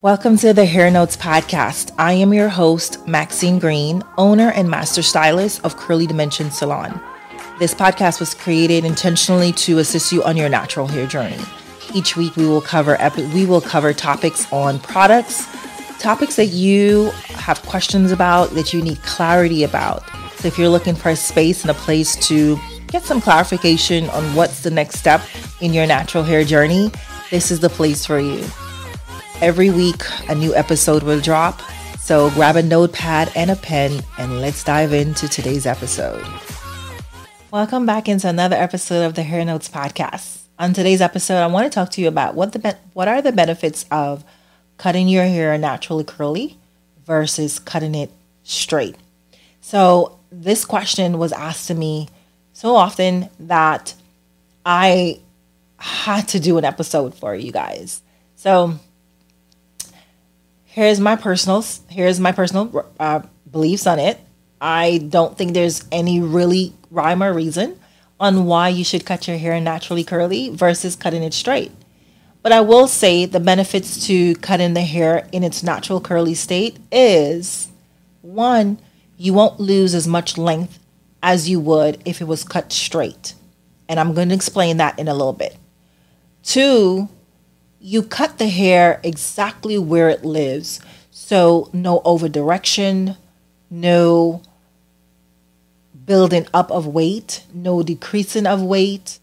Welcome to the Hair Notes podcast. I am your host, Maxine Green, owner and master stylist of Curly Dimensions Salon. This podcast was created intentionally to assist you on your natural hair journey. Each week we will cover epi- we will cover topics on products, topics that you have questions about, that you need clarity about. So if you're looking for a space and a place to get some clarification on what's the next step in your natural hair journey, this is the place for you. Every week, a new episode will drop. So grab a notepad and a pen and let's dive into today's episode. Welcome back into another episode of the Hair Notes podcast. On today's episode, I want to talk to you about what the what are the benefits of cutting your hair naturally curly versus cutting it straight. So, this question was asked to me so often that I had to do an episode for you guys. So, here's my personal here's my personal uh, beliefs on it. I don't think there's any really rhyme or reason on why you should cut your hair naturally curly versus cutting it straight. But I will say the benefits to cutting the hair in its natural curly state is one, you won't lose as much length as you would if it was cut straight. And I'm going to explain that in a little bit. Two, you cut the hair exactly where it lives. So no over direction, no building up of weight, no decreasing of weight.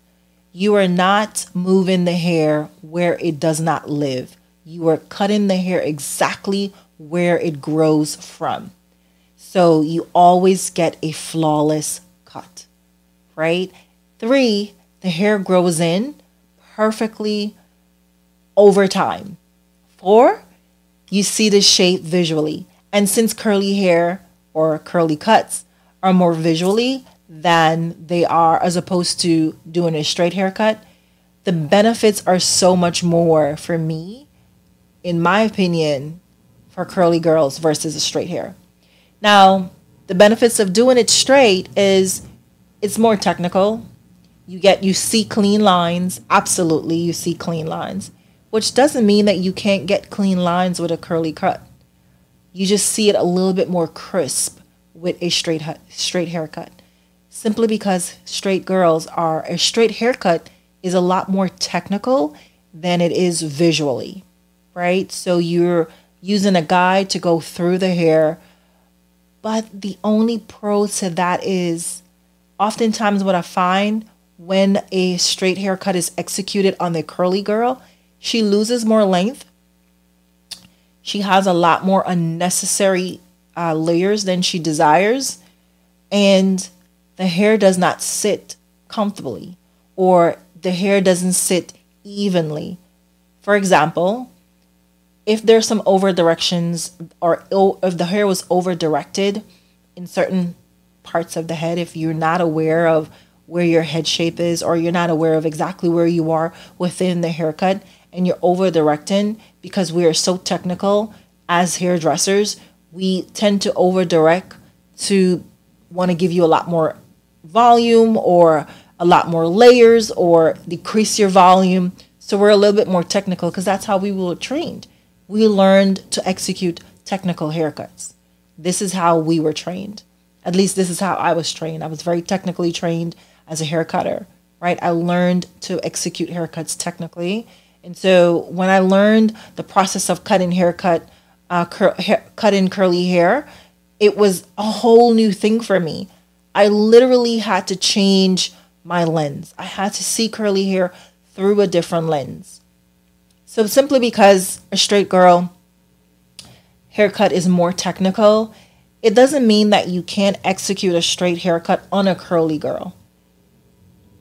You are not moving the hair where it does not live. You are cutting the hair exactly where it grows from. So you always get a flawless cut, right? Three, the hair grows in perfectly over time. Four, you see the shape visually. And since curly hair or curly cuts are more visually than they are as opposed to doing a straight haircut, the benefits are so much more for me, in my opinion, for curly girls versus a straight hair. Now, the benefits of doing it straight is it's more technical. You get you see clean lines. Absolutely, you see clean lines which doesn't mean that you can't get clean lines with a curly cut. You just see it a little bit more crisp with a straight straight haircut. Simply because straight girls are a straight haircut is a lot more technical than it is visually, right? So you're using a guide to go through the hair, but the only pro to that is oftentimes what I find when a straight haircut is executed on the curly girl she loses more length. She has a lot more unnecessary uh, layers than she desires. And the hair does not sit comfortably or the hair doesn't sit evenly. For example, if there's some over directions or if the hair was over directed in certain parts of the head, if you're not aware of where your head shape is or you're not aware of exactly where you are within the haircut and you're over directing because we are so technical as hairdressers, we tend to over direct to want to give you a lot more volume or a lot more layers or decrease your volume. So we're a little bit more technical because that's how we were trained. We learned to execute technical haircuts. This is how we were trained. At least this is how I was trained. I was very technically trained as a hair cutter, right? I learned to execute haircuts technically and so when I learned the process of cutting haircut, uh, cur- hair, cutting curly hair, it was a whole new thing for me. I literally had to change my lens. I had to see curly hair through a different lens. So simply because a straight girl haircut is more technical, it doesn't mean that you can't execute a straight haircut on a curly girl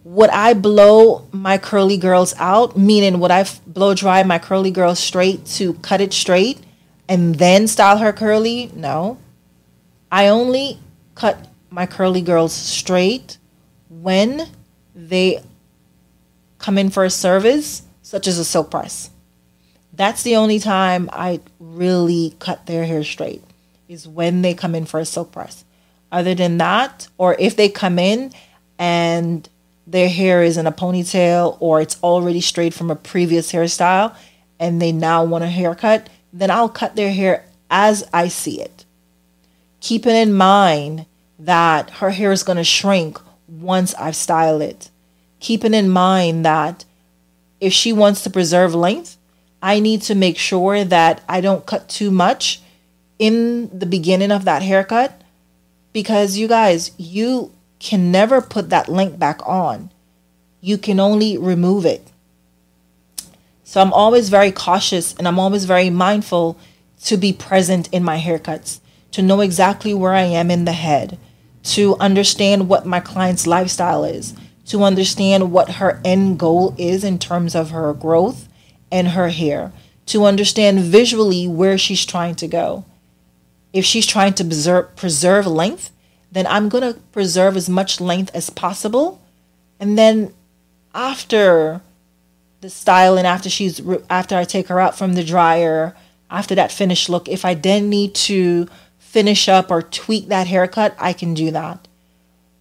would I blow my curly girls out? Meaning, would I blow dry my curly girls straight to cut it straight and then style her curly? No. I only cut my curly girls straight when they come in for a service, such as a silk press. That's the only time I really cut their hair straight, is when they come in for a silk press. Other than that, or if they come in and their hair is in a ponytail or it's already straight from a previous hairstyle and they now want a haircut, then I'll cut their hair as I see it. Keeping in mind that her hair is going to shrink once I've styled it. Keeping in mind that if she wants to preserve length, I need to make sure that I don't cut too much in the beginning of that haircut because you guys, you can never put that link back on. You can only remove it. So I'm always very cautious and I'm always very mindful to be present in my haircuts, to know exactly where I am in the head, to understand what my client's lifestyle is, to understand what her end goal is in terms of her growth and her hair, to understand visually where she's trying to go. If she's trying to preserve, preserve length, then I'm going to preserve as much length as possible. And then after the style and after she's after I take her out from the dryer, after that finished look, if I then need to finish up or tweak that haircut, I can do that.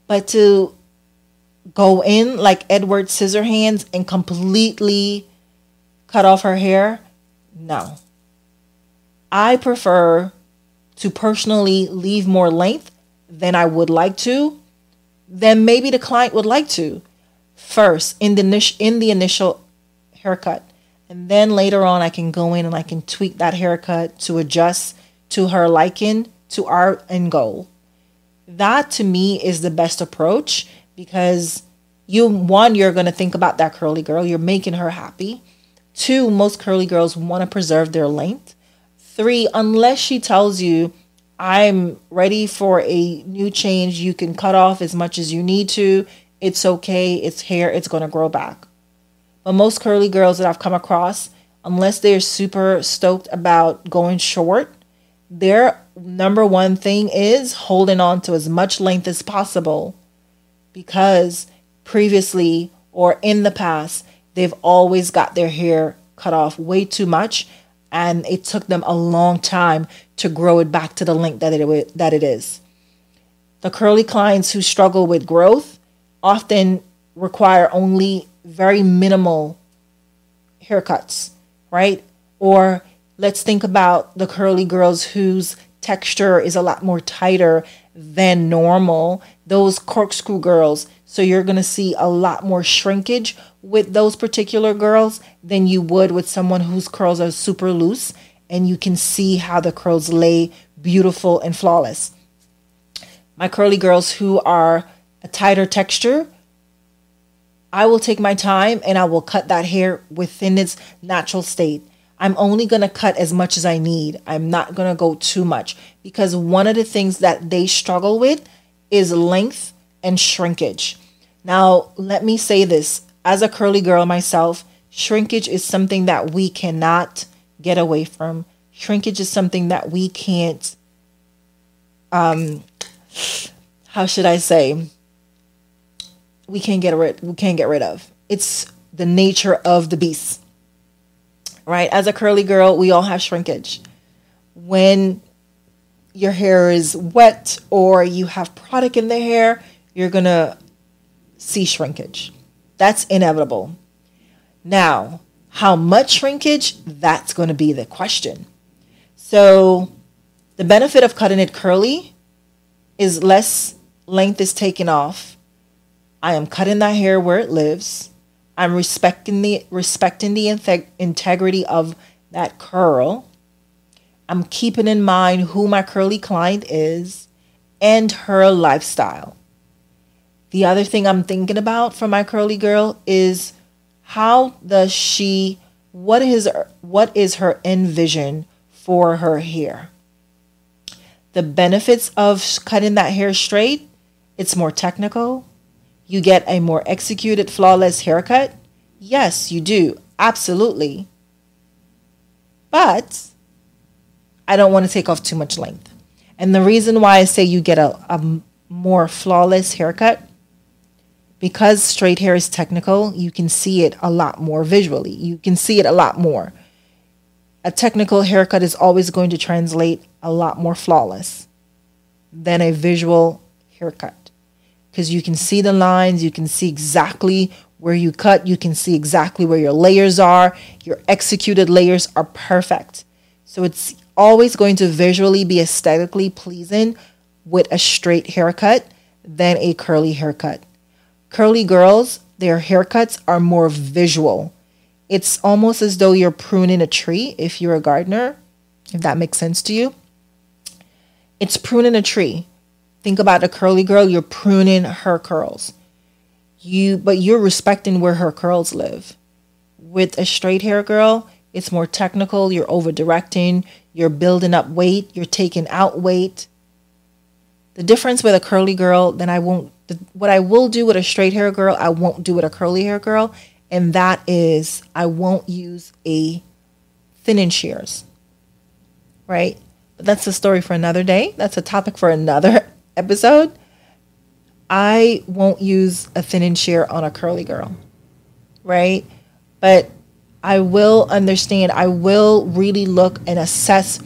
But to go in like Edward Scissorhands and completely cut off her hair, no. I prefer to personally leave more length than I would like to, then maybe the client would like to. First, in the in the initial haircut, and then later on, I can go in and I can tweak that haircut to adjust to her liking to our end goal. That to me is the best approach because you one you're to think about that curly girl, you're making her happy. Two, most curly girls want to preserve their length. Three, unless she tells you I'm ready for a new change, you can cut off as much as you need to. It's okay. It's hair. It's going to grow back. But most curly girls that I've come across, unless they're super stoked about going short, their number one thing is holding on to as much length as possible because previously or in the past, they've always got their hair cut off way too much and it took them a long time to grow it back to the length that it that it is. The curly clients who struggle with growth often require only very minimal haircuts, right? Or let's think about the curly girls whose texture is a lot more tighter than normal. Those corkscrew girls. So you're going to see a lot more shrinkage with those particular girls than you would with someone whose curls are super loose and you can see how the curls lay beautiful and flawless. My curly girls who are a tighter texture, I will take my time and I will cut that hair within its natural state. I'm only going to cut as much as I need. I'm not going to go too much because one of the things that they struggle with is length and shrinkage. Now, let me say this as a curly girl myself, shrinkage is something that we cannot get away from. Shrinkage is something that we can't, um, how should I say? We can't get rid. We can't get rid of. It's the nature of the beast right? As a curly girl, we all have shrinkage. When your hair is wet or you have product in the hair, you're going to see shrinkage. That's inevitable. Now, how much shrinkage? That's going to be the question. So, the benefit of cutting it curly is less length is taken off. I am cutting that hair where it lives. I'm respecting the respecting the integ- integrity of that curl. I'm keeping in mind who my curly client is and her lifestyle. The other thing I'm thinking about for my curly girl is how does she what is what is her envision for her hair? The benefits of cutting that hair straight, it's more technical, you get a more executed, flawless haircut? Yes, you do. Absolutely. But I don't want to take off too much length. And the reason why I say you get a, a more flawless haircut, because straight hair is technical, you can see it a lot more visually. You can see it a lot more. A technical haircut is always going to translate a lot more flawless than a visual haircut because you can see the lines, you can see exactly where you cut, you can see exactly where your layers are. Your executed layers are perfect. So it's always going to visually be aesthetically pleasing with a straight haircut than a curly haircut. Curly girls, their haircuts are more visual. It's almost as though you're pruning a tree if you're a gardener, if that makes sense to you. It's pruning a tree. Think about a curly girl, you're pruning her curls. You but you're respecting where her curls live. With a straight hair girl, it's more technical, you're over directing, you're building up weight, you're taking out weight. The difference with a curly girl, then I won't, what I will do with a straight hair girl, I won't do with a curly hair girl. And that is, I won't use a thinning shears. Right? But that's a story for another day. That's a topic for another episode. I won't use a thinning shear on a curly girl. Right? But I will understand, I will really look and assess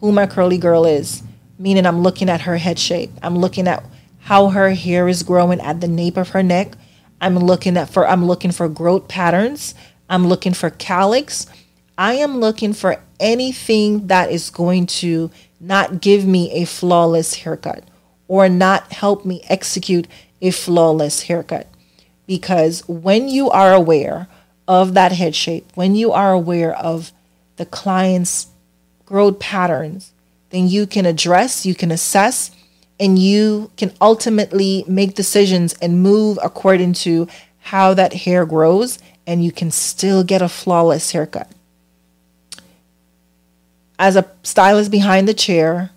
who my curly girl is. Meaning, I'm looking at her head shape. I'm looking at how her hair is growing at the nape of her neck. I'm looking at for I'm looking for growth patterns. I'm looking for cowlicks. I am looking for anything that is going to not give me a flawless haircut or not help me execute a flawless haircut. Because when you are aware of that head shape, when you are aware of the client's growth patterns, then you can address, you can assess, and you can ultimately make decisions and move according to how that hair grows, and you can still get a flawless haircut. As a stylist behind the chair,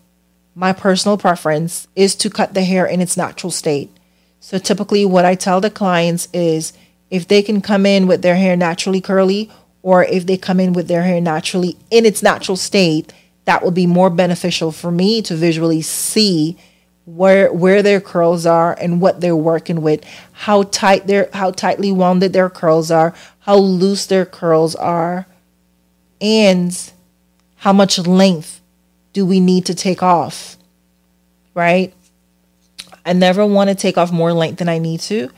my personal preference is to cut the hair in its natural state. So typically, what I tell the clients is if they can come in with their hair naturally curly or if they come in with their hair naturally in its natural state, that will be more beneficial for me to visually see where where their curls are and what they're working with, how tight their how tightly wounded their curls are, how loose their curls are, and how much length do we need to take off? Right? I never want to take off more length than I need to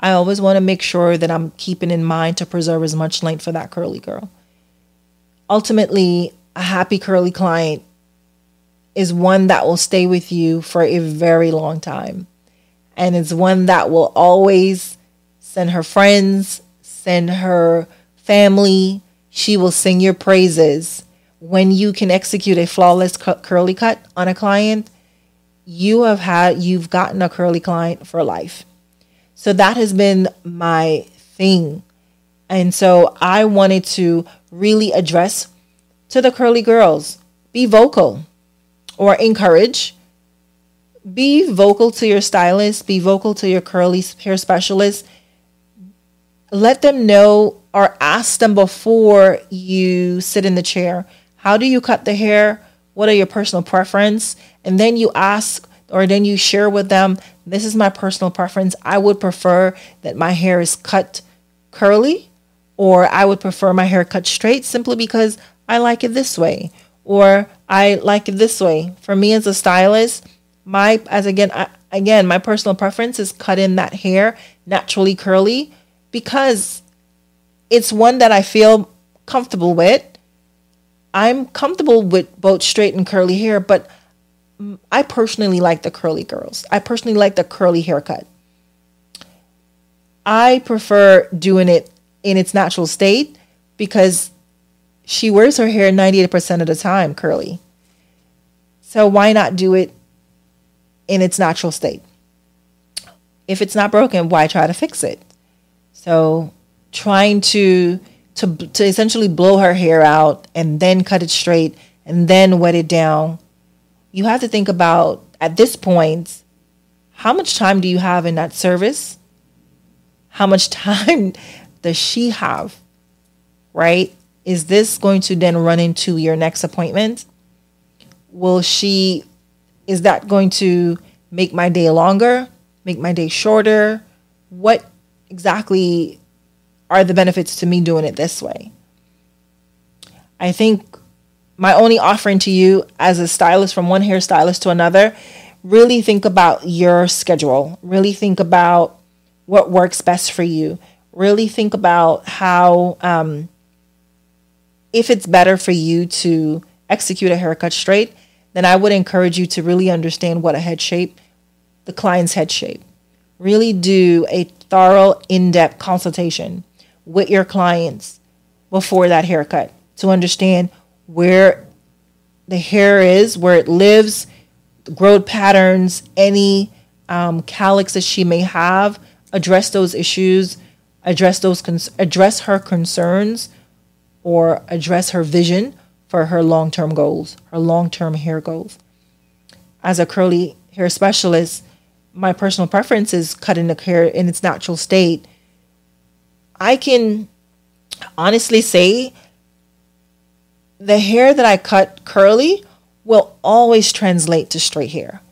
I always want to make sure that I'm keeping in mind to preserve as much length for that curly girl. Ultimately, a happy curly client is one that will stay with you for a very long time. And it's one that will always send her friends, send her family. She will sing your praises. When you can execute a flawless curly cut on a client, you have had you've gotten a curly client for life. So that has been my thing. And so I wanted to really address to the curly girls be vocal or encourage. Be vocal to your stylist, be vocal to your curly hair specialist. Let them know or ask them before you sit in the chair how do you cut the hair? What are your personal preference? And then you ask or then you share with them this is my personal preference. I would prefer that my hair is cut curly, or I would prefer my hair cut straight simply because I like it this way, or I like it this way. For me as a stylist, my as again I, again my personal preference is cutting that hair naturally curly because it's one that I feel comfortable with. I'm comfortable with both straight and curly hair, but I personally like the curly girls. I personally like the curly haircut. I prefer doing it in its natural state because she wears her hair 98% of the time curly. So why not do it in its natural state? If it's not broken, why try to fix it? So trying to to to essentially blow her hair out and then cut it straight and then wet it down you have to think about at this point how much time do you have in that service? How much time does she have? Right? Is this going to then run into your next appointment? Will she, is that going to make my day longer, make my day shorter? What exactly are the benefits to me doing it this way? I think my only offering to you as a stylist from one hairstylist to another, really think about your schedule. Really think about what works best for you. Really think about how, um, if it's better for you to execute a haircut straight, then I would encourage you to really understand what a head shape, the client's head shape. Really do a thorough, in depth consultation with your clients before that haircut to understand where the hair is, where it lives, growth patterns, any um, cowlicks that she may have, address those issues, address those cons- address her concerns, or address her vision for her long term goals, her long term hair goals. As a curly hair specialist, my personal preference is cutting the hair in its natural state. I can honestly say the hair that I cut curly will always translate to straight hair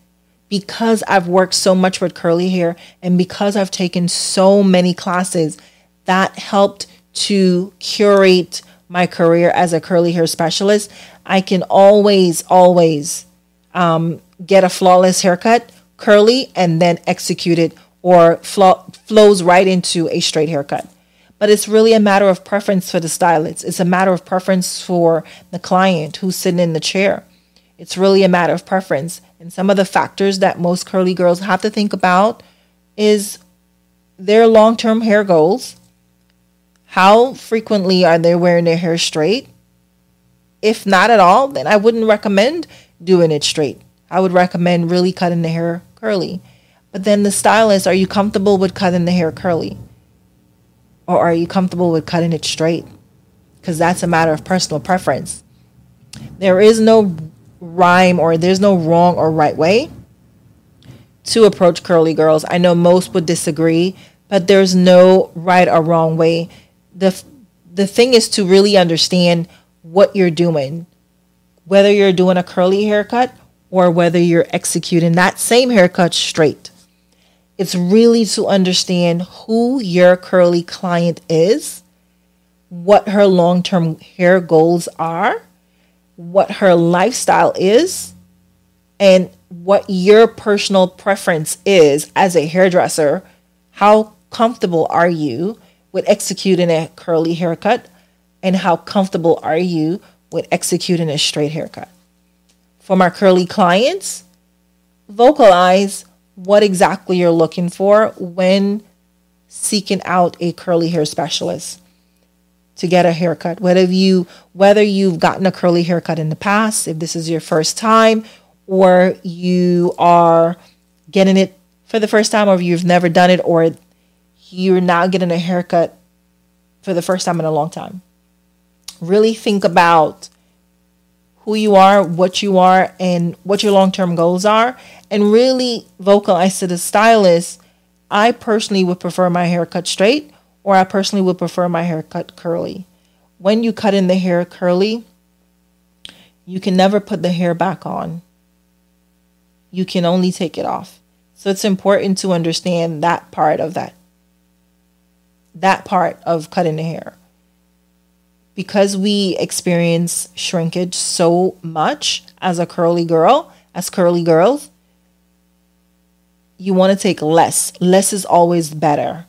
because I've worked so much with curly hair and because I've taken so many classes that helped to curate my career as a curly hair specialist, I can always, always um, get a flawless haircut, curly, and then execute it or flows right into a straight haircut. But it's really a matter of preference for the stylist. It's a matter of preference for the client who's sitting in the chair. It's really a matter of preference. And some of the factors that most curly girls have to think about is their long term hair goals, how frequently are they wearing their hair straight? If not at all, then I wouldn't recommend doing it straight. I would recommend really cutting the hair curly. But then the stylist, are you comfortable with cutting the hair curly? Or are you comfortable with cutting it straight? Because that's a matter of personal preference. There is no rhyme or there's no wrong or right way to approach curly girls. I know most would disagree, but there's no right or wrong way the the thing is to really understand what you're doing, whether you're doing a curly haircut or whether you're executing that same haircut straight. It's really to understand who your curly client is, what her long term hair goals are, what her lifestyle is, and what your personal preference is as a hairdresser. How comfortable are you with executing a curly haircut and how comfortable are you with executing a straight haircut. For my curly clients, vocalize what exactly you're looking for when seeking out a curly hair specialist to get a haircut. Whether you whether you've gotten a curly haircut in the past, if this is your first time, or you are getting it for the first time, or you've never done it, or you're now getting a haircut for the first time in a long time. Really think about who you are, what you are, and what your long term goals are, and really vocalize to the stylist. I personally would prefer my hair cut straight, or I personally would prefer my hair cut curly. When you cut in the hair curly, you can never put the hair back on. You can only take it off. So it's important to understand that part of that that part of cutting the hair. Because we experience shrinkage so much as a curly girl, as curly girls, you want to take less. Less is always better.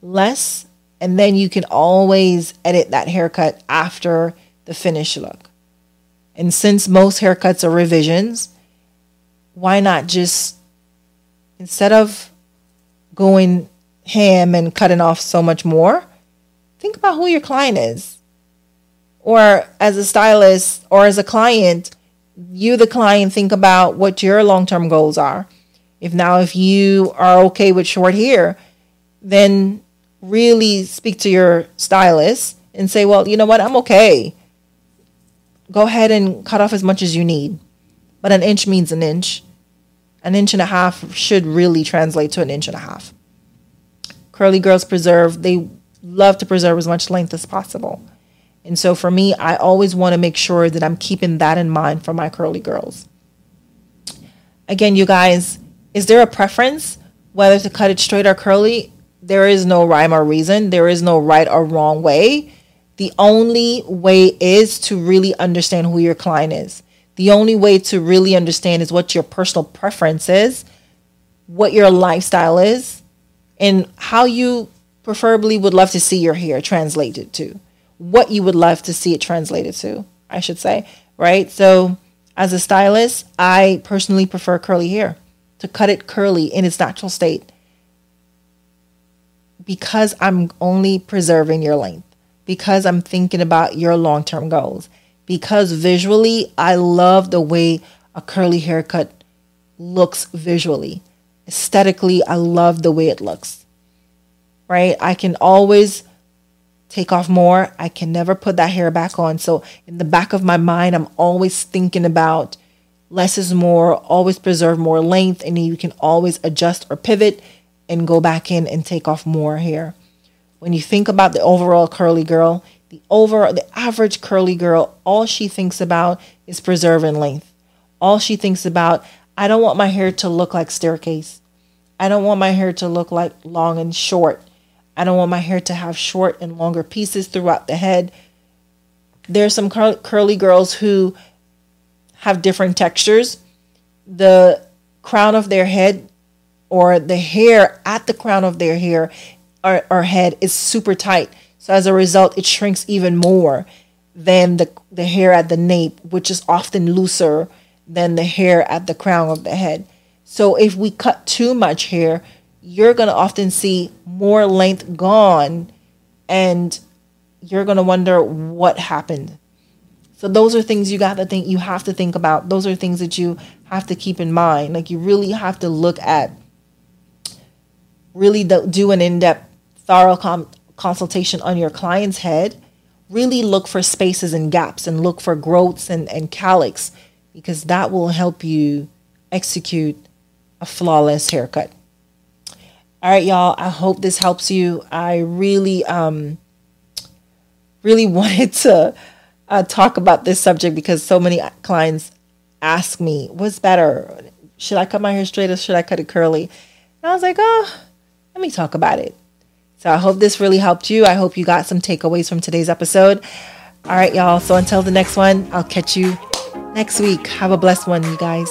Less, and then you can always edit that haircut after the finished look. And since most haircuts are revisions, why not just instead of going ham and cutting off so much more, think about who your client is. Or as a stylist or as a client, you, the client, think about what your long term goals are. If now, if you are okay with short hair, then really speak to your stylist and say, well, you know what, I'm okay. Go ahead and cut off as much as you need. But an inch means an inch. An inch and a half should really translate to an inch and a half curly girls preserve, they love to preserve as much length as possible. And so for me, I always want to make sure that I'm keeping that in mind for my curly girls. Again, you guys, is there a preference whether to cut it straight or curly? There is no rhyme or reason. There is no right or wrong way. The only way is to really understand who your client is. The only way to really understand is what your personal preference is, what your lifestyle is, and how you preferably would love to see your hair translated to. What you would love to see it translated to, I should say. right? So, as a stylist, I personally prefer curly hair to cut it curly in its natural state because I'm only preserving your length, because I'm thinking about your long term goals, because visually, I love the way a curly haircut looks visually. Aesthetically, I love the way it looks, right? I can always take off more. I can never put that hair back on. So, in the back of my mind, I'm always thinking about less is more, always preserve more length, and you can always adjust or pivot and go back in and take off more hair. When you think about the overall curly girl, the over the average curly girl, all she thinks about is preserving length. All she thinks about, I don't want my hair to look like staircase. I don't want my hair to look like long and short. I don't want my hair to have short and longer pieces throughout the head. There are some cur- curly girls who have different textures. The crown of their head or the hair at the crown of their hair or, or head is super tight. So as a result, it shrinks even more than the, the hair at the nape, which is often looser than the hair at the crown of the head. So if we cut too much hair, you're going to often see more length gone and you're going to wonder what happened. So those are things you got to think you have to think about. Those are things that you have to keep in mind. Like you really have to look at really do an in-depth thorough com- consultation on your client's head. Really look for spaces and gaps and look for growths and, and cowlicks because that will help you execute a flawless haircut. All right, y'all. I hope this helps you. I really, um, really wanted to uh, talk about this subject because so many clients ask me, "What's better? Should I cut my hair straight or should I cut it curly?" And I was like, "Oh, let me talk about it." So I hope this really helped you. I hope you got some takeaways from today's episode. All right, y'all. So until the next one, I'll catch you next week. Have a blessed one, you guys.